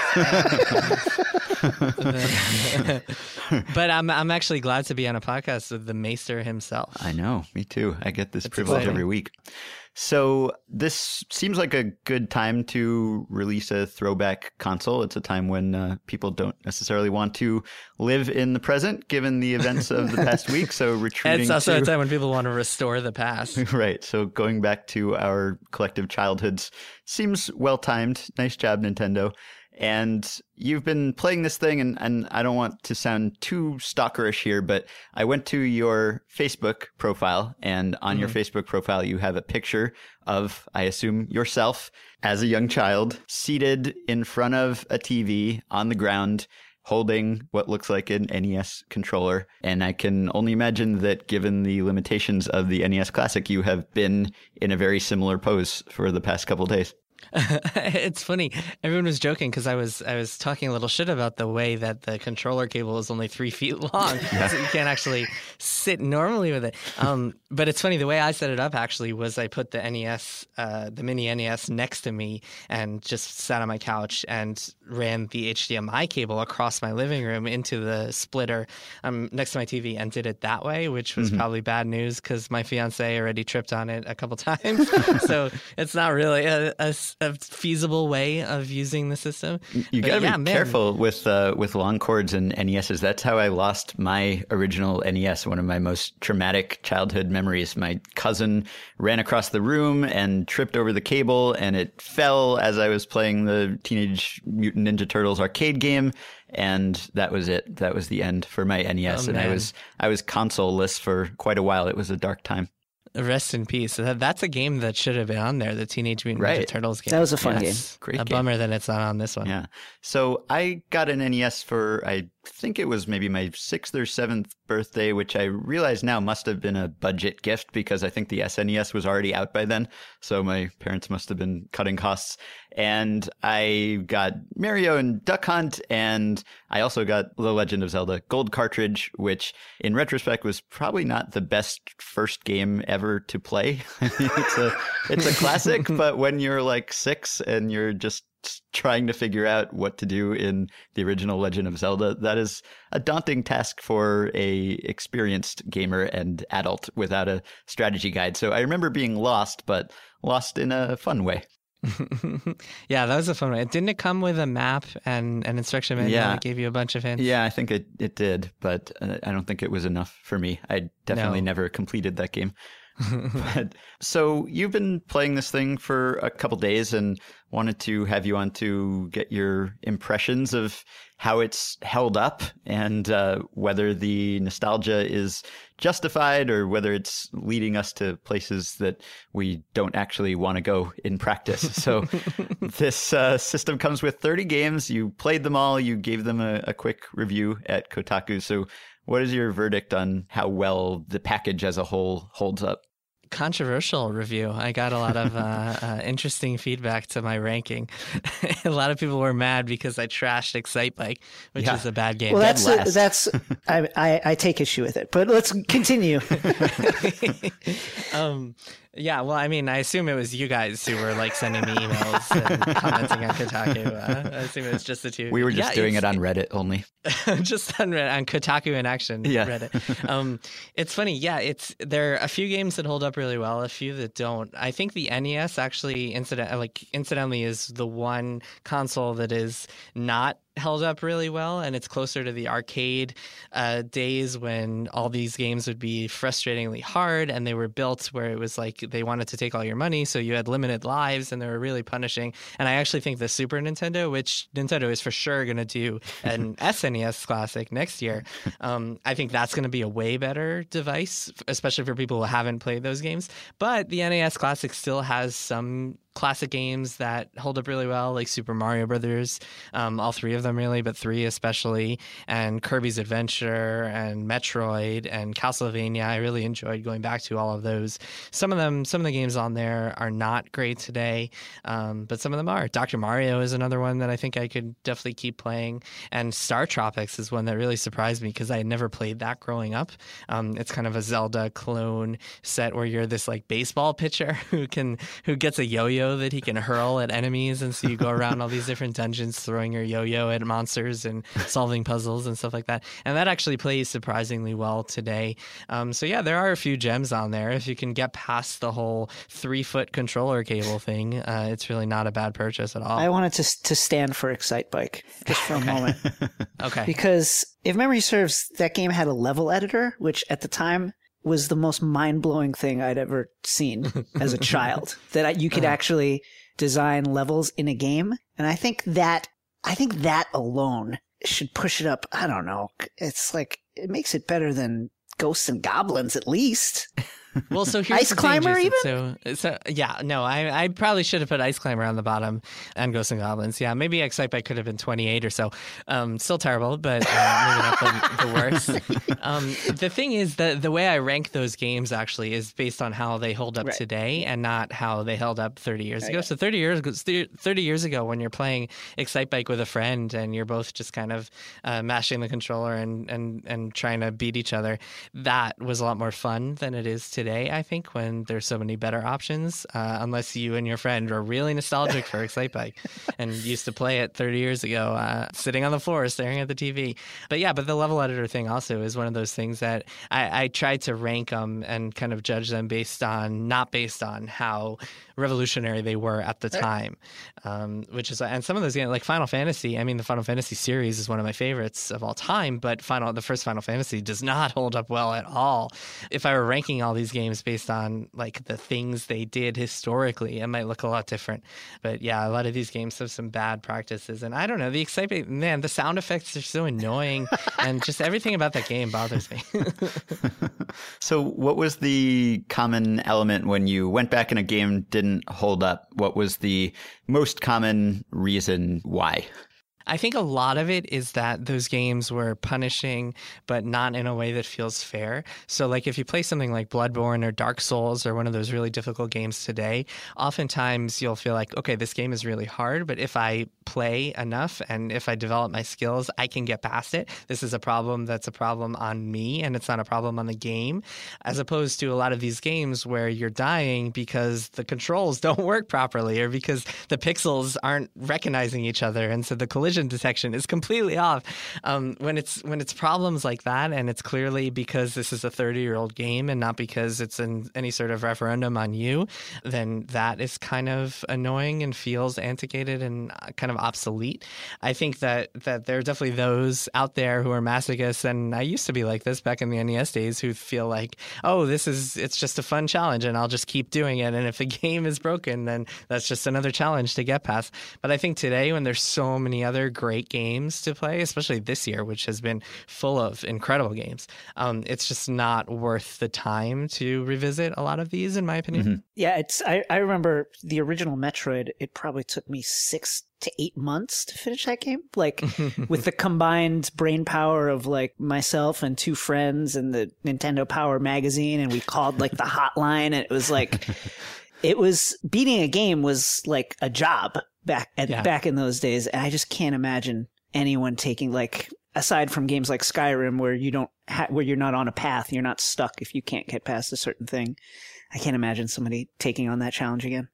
*laughs* but I'm I'm actually glad to be on a podcast with the Maester himself. I know, me too. I get this privilege exciting. every week. So this seems like a good time to release a throwback console. It's a time when uh, people don't necessarily want to live in the present, given the events of the past week. So *laughs* retreating. It's also to... a time when people want to restore the past. *laughs* right. So going back to our collective childhoods seems well timed. Nice job, Nintendo. And you've been playing this thing, and, and I don't want to sound too stalkerish here, but I went to your Facebook profile, and on mm-hmm. your Facebook profile, you have a picture of, I assume, yourself as a young child seated in front of a TV on the ground holding what looks like an NES controller. And I can only imagine that given the limitations of the NES Classic, you have been in a very similar pose for the past couple days. *laughs* it's funny. Everyone was joking because I was I was talking a little shit about the way that the controller cable is only three *laughs* feet long, yeah. so you can't actually sit normally with it. Um, but it's funny the way I set it up actually was I put the NES, uh, the mini NES, next to me and just sat on my couch and ran the HDMI cable across my living room into the splitter um, next to my TV and did it that way, which was mm-hmm. probably bad news because my fiance already tripped on it a couple *laughs* times. so it's not really a, a, a, feasible way of using the system. You got to yeah, be man. careful with uh, with long cords and NESs. That's how I lost my original NES. One of my most traumatic childhood memories. My cousin ran across the room and tripped over the cable, and it fell as I was playing the Teenage Mutant Ninja Turtles arcade game and that was it. That was the end for my NES, oh, and I was I was consoleless for quite a while. It was a dark time. Rest in peace. That's a game that should have been on there. The Teenage Mutant right. Ninja Turtles game. That was a fun game. Great. A game. bummer that it's not on this one. Yeah. So I got an NES for I think it was maybe my sixth or seventh birthday, which I realize now must have been a budget gift because I think the SNES was already out by then. So my parents must have been cutting costs. And I got Mario and Duck Hunt, and I also got The Legend of Zelda Gold cartridge, which in retrospect was probably not the best first game ever to play. *laughs* it's a it's a classic, *laughs* but when you're like six and you're just trying to figure out what to do in the original Legend of Zelda, that is a daunting task for a experienced gamer and adult without a strategy guide. So I remember being lost, but lost in a fun way. *laughs* yeah, that was a fun one. Didn't it come with a map and an instruction manual yeah. that gave you a bunch of hints? Yeah, I think it, it did, but uh, I don't think it was enough for me. I definitely no. never completed that game. *laughs* *laughs* but, so you've been playing this thing for a couple days and wanted to have you on to get your impressions of how it's held up and uh, whether the nostalgia is justified or whether it's leading us to places that we don't actually want to go in practice. *laughs* So this uh, system comes with 30 games. You played them all. You gave them a, a quick review at Kotaku. So what is your verdict on how well the package as a whole holds up? controversial review. I got a lot of uh, *laughs* uh, interesting feedback to my ranking. *laughs* a lot of people were mad because I trashed Excitebike, which yeah. is a bad game. Well, that's a, that's *laughs* I, I, I take issue with it, but let's continue. um, yeah, well, I mean, I assume it was you guys who were like sending me emails and *laughs* commenting on Kotaku. Uh, I assume it was just the two. We were just yeah, doing it on Reddit only. *laughs* just on Reddit, on Kotaku in action. Yeah. Reddit. Um, it's funny. Yeah, it's there are a few games that hold up really well, a few that don't. I think the NES actually incident like incidentally is the one console that is not held up really well, and it's closer to the arcade uh, days when all these games would be frustratingly hard, and they were built where it was like they wanted to take all your money, so you had limited lives, and they were really punishing. And I actually think the Super Nintendo, which Nintendo is for sure going to do an *laughs* SNES Classic next year, um, I think that's going to be a way better device, especially for people who haven't played those games. But the NES Classic still has some classic games that hold up really well, like Super Mario Brothers, um, all three of them really, but three especially, and Kirby's Adventure and Metroid and Castlevania. I really enjoyed going back to all of those. Some of them, some of the games on there are not great today, um, but some of them are. Dr. Mario is another one that I think I could definitely keep playing, and Star Tropics is one that really surprised me because I had never played that growing up. Um, it's kind of a Zelda clone set where you're this like baseball pitcher *laughs* who can who gets a yo-yo yo-yo that he can hurl at enemies, and so you go around all these different dungeons throwing your yo-yo at monsters and solving puzzles and stuff like that. And that actually plays surprisingly well today. Um, so yeah, there are a few gems on there. If you can get past the whole three-foot controller cable thing, uh, it's really not a bad purchase at all. I wanted to to stand for Excitebike just for a moment. *laughs* okay. Because if memory serves, that game had a level editor, which at the time was the most mind blowing thing I'd ever seen as a *laughs* child. That you could uh-huh. actually design levels in a game, and I think that I think that alone should push it up. I don't know. It's like it makes it better than Ghosts and Goblins at least. *laughs* Well, so here's Ice Climber thing, even? So, so yeah, no, I, I probably should have put Ice Climber on the bottom and Ghosts and Goblins. Yeah, maybe Excitebike could have been 28 or so. Um, still terrible, but uh, maybe not the, the worst. *laughs* Um, the thing is that the way I rank those games actually is based on how they hold up Right. today and not how they held up 30 years ago. So 30 years ago, 30 years ago, when you're playing Excitebike with a friend and you're both just kind of uh, mashing the controller and, and, and trying to beat each other, that was a lot more fun than it is today, I think, when there's so many better options, uh, unless you and your friend are really nostalgic for Excitebike *laughs* and used to play it 30 years ago, uh, sitting on the floor staring at the TV. But yeah, but the level editor thing also is one of those things that I, I tried to rank them and kind of judge them based on, not based on how revolutionary they were at the time, um, which is, and some of those games, like Final Fantasy, I mean, the Final Fantasy series is one of my favorites of all time, but Final, the first Final Fantasy does not hold up well at all. If I were ranking all these games based on like the things they did historically, it might look a lot different. But yeah, a lot of these games have some bad practices, and I don't know, the excitement, man, the sound effects are so annoying, *laughs* and just everything about that game bothers me. *laughs* So, what was the common element when you went back and a game didn't hold up? What was the most common reason why? I think a lot of it is that those games were punishing, but not in a way that feels fair. So, like if you play something like Bloodborne or Dark Souls or one of those really difficult games today, oftentimes you'll feel like, okay, this game is really hard, but if I play enough and if I develop my skills, I can get past it. This is a problem that's a problem on me and it's not a problem on the game, as opposed to a lot of these games where you're dying because the controls *laughs* don't work properly or because the pixels aren't recognizing each other. And so the collision detection is completely off. Um, when it's when it's problems like that, and it's clearly because this is a 30 year old game and not because it's in any sort of referendum on you, then that is kind of annoying and feels antiquated and uh, kind of obsolete. I think that that there are definitely those out there who are masochists, and I used to be like this back in the NES days, who feel like, oh, this is it's just a fun challenge, and I'll just keep doing it. And if the *laughs* game is broken, then that's just another challenge to get past. But I think today, when there's so many other great games to play, especially this year, which has been full of incredible games, um, it's just not worth the time to revisit a lot of these, in my opinion. Yeah, it's. I, I remember the original Metroid. It probably took me six to eight months to finish that game. Like *laughs* with the combined brain power of like myself and two friends and the Nintendo Power magazine, and we called like the *laughs* hotline, and it was like. It was beating a game was like a job back at, Yeah. back in those days, and I just can't imagine anyone taking like aside from games like Skyrim where you don't ha- where you're not on a path, you're not stuck if you can't get past a certain thing. I can't imagine somebody taking on that challenge again.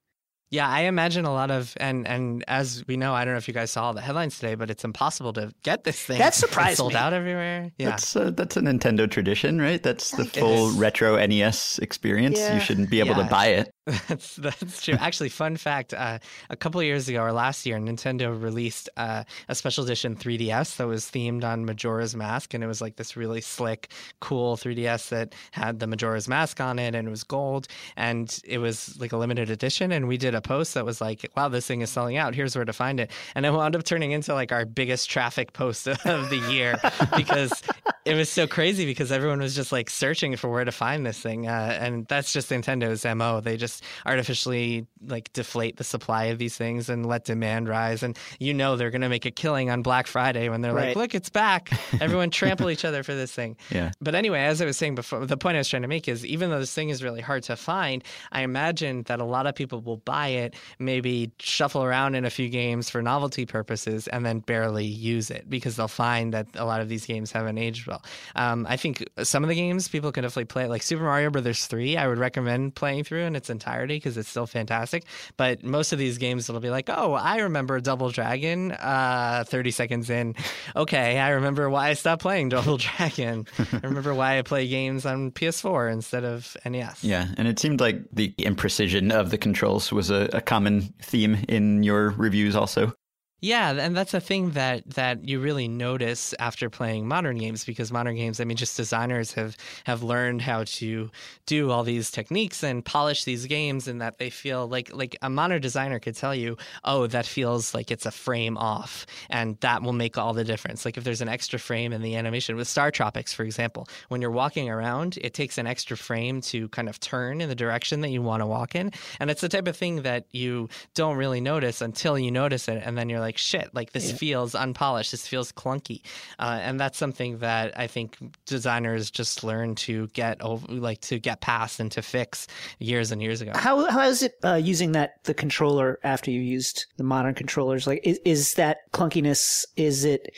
Yeah, I imagine a lot of and and as we know, I don't know if you guys saw the headlines today, but it's impossible to get this thing. That's It's surprised sold me. out everywhere. Yeah. That's uh, that's a Nintendo tradition, right? That's the It full is. retro NES experience. Yeah. You shouldn't be able Yeah. to buy it. *laughs* That's that's true. Actually, fun fact: uh, a couple of years ago, or last year, Nintendo released uh, a special edition 3DS that was themed on Majora's Mask, and it was like this really slick, cool 3DS that had the Majora's Mask on it, and it was gold, and it was like a limited edition. And we did a post that was like, "Wow, this thing is selling out. Here's where to find it." And it wound up turning into like our biggest traffic post *laughs* of the year *laughs* because it was so crazy because everyone was just like searching for where to find this thing, uh, and that's just Nintendo's mo. They just artificially like deflate the supply of these things and let demand rise, and you know they're going to make a killing on Black Friday when they're like, "Look, it's back! *laughs* Everyone trample each other for this thing." Yeah. But anyway, as I was saying before, the point I was trying to make is even though this thing is really hard to find, I imagine that a lot of people will buy it, maybe shuffle around in a few games for novelty purposes, and then barely use it because they'll find that a lot of these games haven't aged well. Um, I think some of the games people can definitely play, like Super Mario Brothers 3, I would recommend playing through in its entirety because it's still fantastic. But most of these games, it'll be like, oh, I remember Double Dragon uh, 30 seconds in. Okay, I remember why I stopped playing Double *laughs* Dragon. I remember why I play games on PS4 instead of NES. Yeah, and it seemed like the imprecision of the controls was a, a common theme in your reviews also. Yeah, and that's a thing that that you really notice after playing modern games because modern games, I mean, just designers have have learned how to do all these techniques and polish these games, and that they feel like like a modern designer could tell you, oh, that feels like it's a frame off, and that will make all the difference. Like if there's an extra frame in the animation with Star Tropics, for example, when you're walking around, it takes an extra frame to kind of turn in the direction that you want to walk in, and it's the type of thing that you don't really notice until you notice it, and then you're like like shit like this yeah. feels unpolished this feels clunky. Uh, and that's something that i think designers just learn to get over like to get past and to fix years and years ago. How, how is it uh, using that the controller after you used the modern controllers? Like is, is that clunkiness is it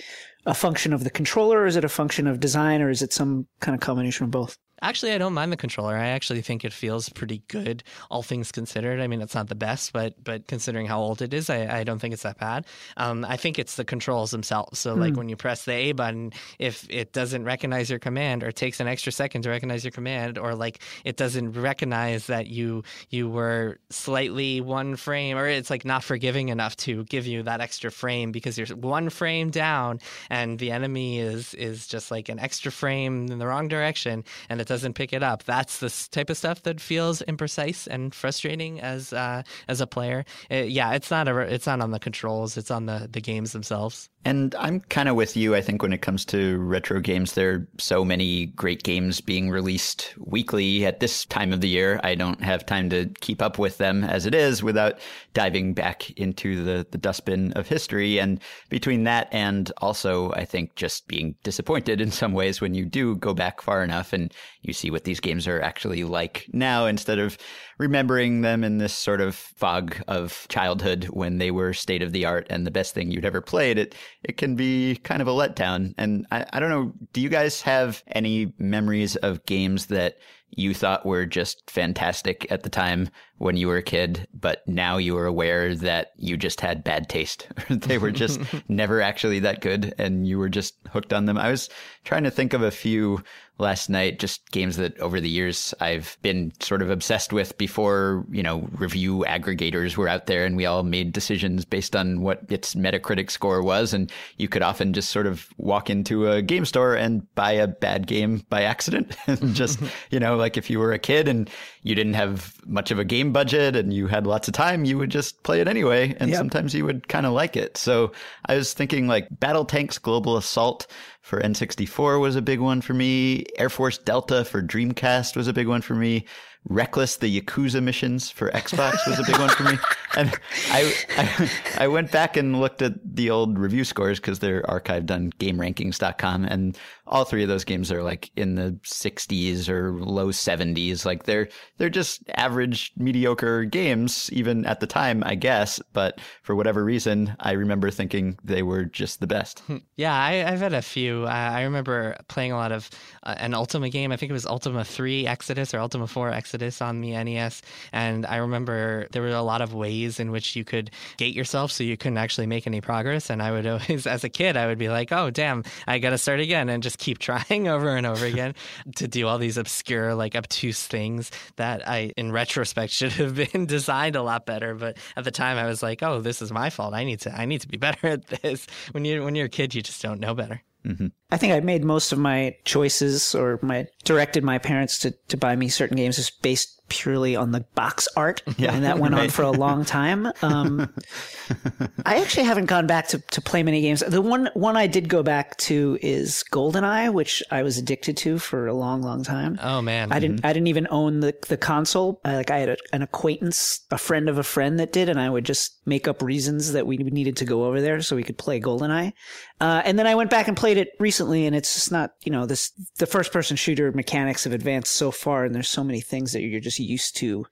a function of the controller? Or is it a function of design? Or is it some kind of combination of both Actually, I don't mind the controller. I actually think it feels pretty good, all things considered. I mean, it's not the best, but but considering how old it is, I, I don't think it's that bad. Um, I think it's the controls themselves. So, like hmm. when you press the A button, if it doesn't recognize your command or takes an extra second to recognize your command, or like it doesn't recognize that you you were slightly one frame, or it's like not forgiving enough to give you that extra frame because you're one frame down and the enemy is is just like an extra frame in the wrong direction, and it doesn't pick it up. That's the type of stuff that feels imprecise and frustrating as uh, as a player. It, uh, yeah, it's not a, it's not on the controls. It's on the the games themselves. And I'm kind of with you. I think when it comes to retro games, there are so many great games being released weekly at this time of the year. I don't have time to keep up with them as it is without diving back into the, the dustbin of history. And between that and also, I think just being disappointed in some ways when you do go back far enough and you see what these games are actually like now instead of remembering them in this sort of fog of childhood when they were state of the art and the best thing you'd ever played, it it can be kind of a letdown. And I, I don't know, do you guys have any memories of games that you thought were just fantastic at the time when you were a kid, but now you are aware that you just had bad taste. *laughs* they were just *laughs* never actually that good and you were just hooked on them. I was trying to think of a few last night, just games that over the years I've been sort of obsessed with before, you know, review aggregators were out there and we all made decisions based on what its Metacritic score was. And you could often just sort of walk into a game store and buy a bad game by accident *laughs* and just, you know, like if you were a kid and you didn't have much of a game budget and you had lots of time, you would just play it anyway. And yep. sometimes you would kind of like it. So I was thinking like BattleTanx Global Assault for N64 was a big one for me. Air Force Delta for Dreamcast was a big one for me. Wreckless, the Yakuza missions for Xbox was a big one for me. *laughs* And I, I, I went back and looked at the old review scores because they're archived on GameRankings.com, and all three of those games are like in the 60s or low 70s. Like they're they're just average, mediocre games, even at the time, I guess. But for whatever reason, I remember thinking they were just the best. Yeah, I, have had a few. I remember playing a lot of uh, an Ultima game. I think it was Ultima 3 Exodus or Ultima 4 Exodus Exodus on the NES. And I remember there were a lot of ways in which you could gate yourself so you couldn't actually make any progress. And I would *laughs* always, as a kid, I would be like, oh, damn, I got to start again and just keep *laughs* trying over and over again *laughs* to do all these obscure, like obtuse things that I, in retrospect, should have been designed a lot better. But at the time, I was like, oh, this is my fault. I need to, I need to be better at this. When you when you're a kid, you just don't know better. Mm-hmm. I think I made most of my choices or my directed my parents to, to buy me certain games just based purely on the box art, *laughs* yeah, and that went right. on for a long time. Um, *laughs* I actually haven't gone back to, to play many games. The one one I did go back to is GoldenEye, which I was addicted to for a long, long time. Oh man, I didn't mm-hmm. I didn't even own the the console. I, like I had a, an acquaintance, a friend of a friend that did, and I would just make up reasons that we needed to go over there so we could play GoldenEye. Uh, and then I went back and played it recently, and it's just not you know this the first person shooter mechanics have advanced so far, and there's so many things that you're just used to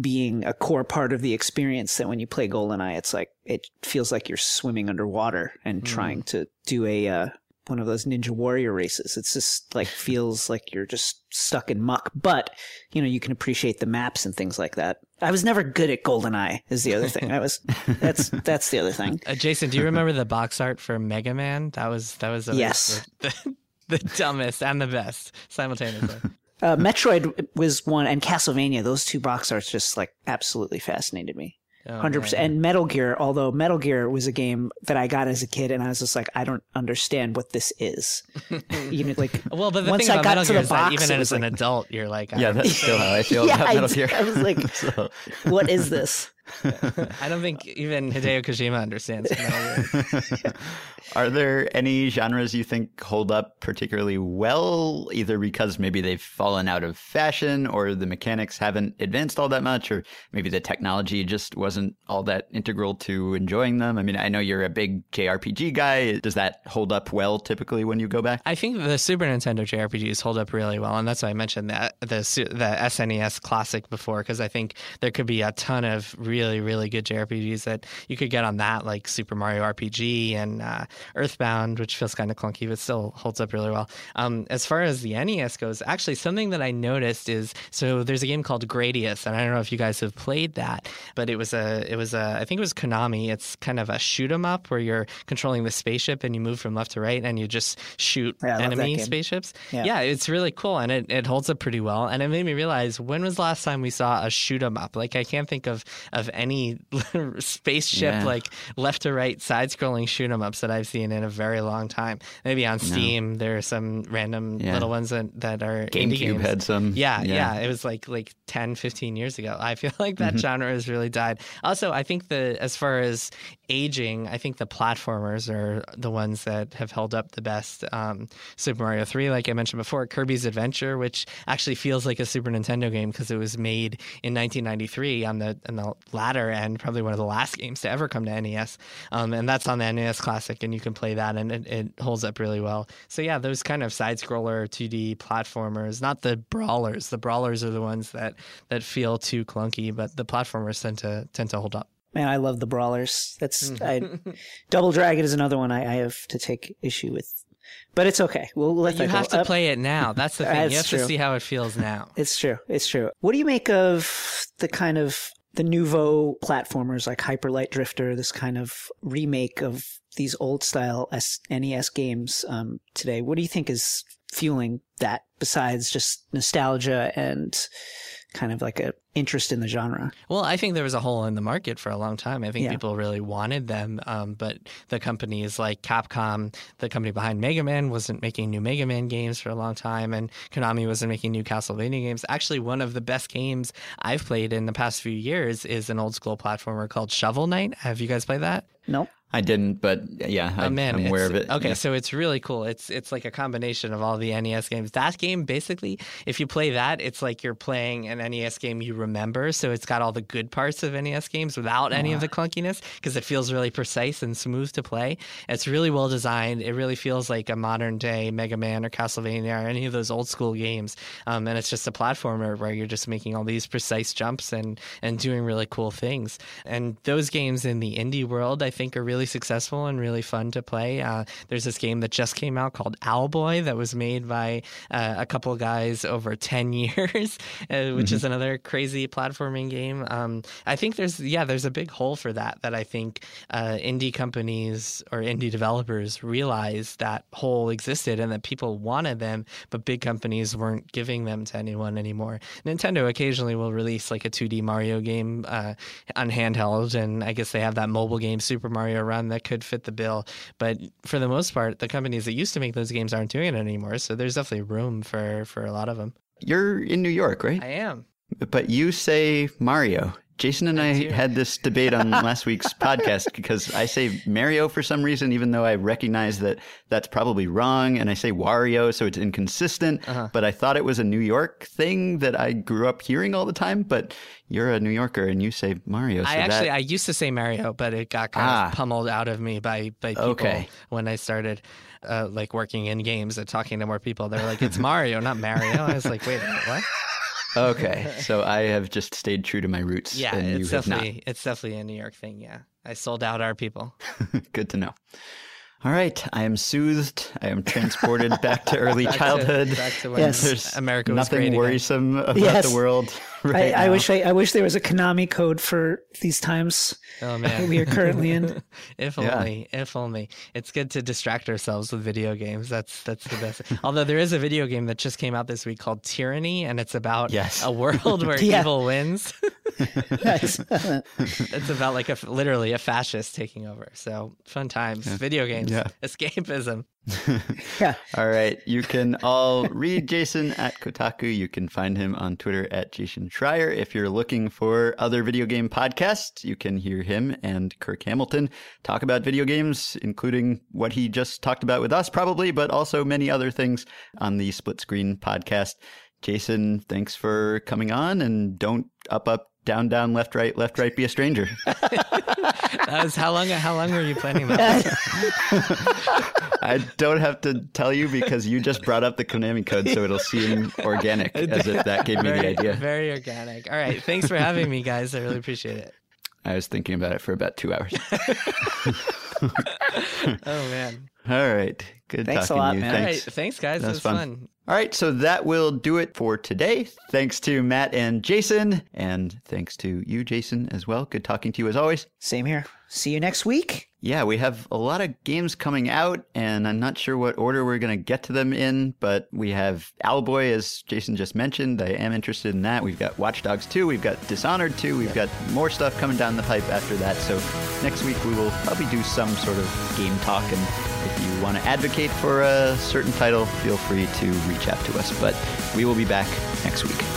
being a core part of the experience that when you play GoldenEye, it's like it feels like you're swimming underwater and mm. trying to do a uh, one of those Ninja Warrior races. It's just like feels like you're just stuck in muck, but you know you can appreciate the maps and things like that. I was never good at GoldenEye. Is the other thing. I was. That's *laughs* that's the other thing. Uh, Jason, do you remember the box art for Mega Man? That was that was yes. The, *laughs* the, the dumbest and the best simultaneously. Uh, Metroid was one, and Castlevania. Those two box arts just like absolutely fascinated me. Oh, hundred oh, percent. And Metal Gear, although Metal Gear was a game that I got as a kid, and I was just like, I don't understand what this is. *laughs* you know, like well, but the once thing about I got Metal to Gear the box, even as an like, adult, you're like, yeah, that's still how I feel *laughs* yeah, about Metal Gear. I was like, *laughs* so. what is this? I don't think even *laughs* Hideo Kojima understands. Are there any genres you think hold up particularly well, either because maybe they've fallen out of fashion or the mechanics haven't advanced all that much, or maybe the technology just wasn't all that integral to enjoying them? I mean, I know you're a big JRPG guy. Does that hold up well typically when you go back? I think the Super Nintendo JRPGs hold up really well, and that's why I mentioned that the the SNES Classic before, because I think there could be a ton of really really really good JRPGs that you could get on that, like Super Mario RPG and uh, Earthbound, which feels kind of clunky but still holds up really well. Um, as far as the NES goes, actually, something that I noticed is so there's a game called Gradius, and I don't know if you guys have played that, but it was a it was a I think it was Konami. It's kind of a shoot 'em up where you're controlling the spaceship and you move from left to right and you just shoot yeah, enemy spaceships. Yeah. yeah. it's really cool and it, it holds up pretty well. And it made me realize when was the last time we saw a shoot 'em up? Like I can't think of of any *laughs* spaceship yeah. like left to right side scrolling shoot 'em ups that I've seen in a very long time. Maybe on Steam no. there are some random yeah. little ones that, that are GameCube had some. Yeah, yeah, yeah, It was like like 10, 15 years ago. I feel *laughs* like that mm-hmm. genre has really died. Also, I think the as far as aging, I think the platformers are the ones that have held up the best. Um, Super Mario 3, like I mentioned before, Kirby's Adventure, which actually feels like a Super Nintendo game because it was made in 1993 on the on the latter end, probably one of the last games to ever come to NES. Um, and that's on the NES Classic, and you can play that, and it, it holds up really well. So yeah, those kind of side scroller 2D platformers, not the brawlers. The brawlers are the ones that that feel too clunky, but the platformers tend to tend to hold up. Man, I love the brawlers. That's I, *laughs* Double Dragon is another one I, I, have to take issue with, but it's okay. We'll let you have to play it now. That's the *laughs* thing. you have true. to see how it feels now. *laughs* It's true. It's true. What do you make of the kind of the nouveau platformers like Hyper Light Drifter? This kind of remake of these old style NES games um, today. What do you think is fueling that besides just nostalgia and kind of like a interest in the genre. Well, I think there was a hole in the market for a long time. I think yeah. people really wanted them, um, but the companies like Capcom, the company behind Mega Man, wasn't making new Mega Man games for a long time, and Konami wasn't making new Castlevania games. Actually, one of the best games I've played in the past few years is an old school platformer called Shovel Knight. Have you guys played that? Nope. I didn't, but yeah, I, oh, man, I'm aware of it. Okay, yeah. so it's really cool. It's it's like a combination of all the NES games. That game, basically, if you play that, it's like you're playing an NES game you remember. So it's got all the good parts of NES games without any of the clunkiness because it feels really precise and smooth to play. It's really well designed. It really feels like a modern day Mega Man or Castlevania or any of those old school games. Um, and it's just a platformer where you're just making all these precise jumps and and doing really cool things. And those games in the indie world, I think, are really successful and really fun to play. Uh, there's this game that just came out called Owlboy that was made by uh, a couple guys over 10 *laughs* years, uh, which mm-hmm. is another crazy platforming game. Um, I think there's, yeah, there's a big hole for that, that I think uh, indie companies or indie developers realized that hole existed and that people wanted them, but big companies weren't giving them to anyone anymore. Nintendo occasionally will release like a 2D Mario game uh, on handheld, and I guess they have that mobile game Super Mario run that could fit the bill. But for the most part, the companies that used to make those games aren't doing it anymore. So there's definitely room for for a lot of them. You're in New York, right? I am. But you say Mario. Jason and I, had this debate on *laughs* last week's podcast because I say Mario for some reason, even though I recognize that that's probably wrong, and I say Wario, so it's inconsistent. Uh-huh. But I thought it was a New York thing that I grew up hearing all the time. But you're a New Yorker and you say Mario. So I actually that... I used to say Mario, but it got kind ah. of pummeled out of me by by people okay. when I started uh, like working in games and talking to more people. They're like, "It's *laughs* Mario, not Mario." I was like, "Wait what?" Okay, *laughs* so I have just stayed true to my roots. Yeah, it's definitely it's definitely a New York thing. Yeah, I sold out our people. *laughs* Good to know. All right, I am soothed. I am transported back to early *laughs* back childhood. To, back to when yes. There's America was nothing worrisome about yes. the world. *laughs* Right I, I, wish I, I, wish there was a Konami code for these times. Oh *laughs* man, we are currently in. *laughs* if only, yeah. if only. It's good to distract ourselves with video games. That's that's the best. Although there is a video game that just came out this week called Tyranny, and it's about yes. a world where yeah. evil wins. it's about like a literally a fascist taking over. So fun times, yeah. video games, yeah. escapism. *laughs* yeah. All right. You can all read Jason at Kotaku. You can find him on Twitter at Jason Schreier. If you're looking for other video game podcasts, you can hear him and Kirk Hamilton talk about video games, including what he just talked about with us, probably, but also many other things on the Split Screen podcast. Jason, thanks for coming on and don't up, up, down, down, left, right, left, right, be a stranger. *laughs* that was how long? How long were you planning that? *laughs* I don't have to tell you because you just brought up the Konami code, so it'll seem organic, as if that gave very, me the idea. Very organic. All right, thanks for having me, guys. I really appreciate it. I was thinking about it for about two hours. *laughs* oh man. All right. Good thanks talking a lot, to you. Man. Thanks. thanks, guys. That was, was fun. fun. All right, so that will do it for today. Thanks to Matt and Jason, and thanks to you, Jason, as well. Good talking to you as always. Same here. See you next week. Yeah, we have a lot of games coming out, and I'm not sure what order we're going to get to them in, but we have Owlboy, as Jason just mentioned. I am interested in that. We've got Watch Dogs 2, we've got Dishonored 2, we've got more stuff coming down the pipe after that. So next week we will probably do some sort of game talk, and if you want to advocate for a certain title, feel free to reach out to us. But we will be back next week.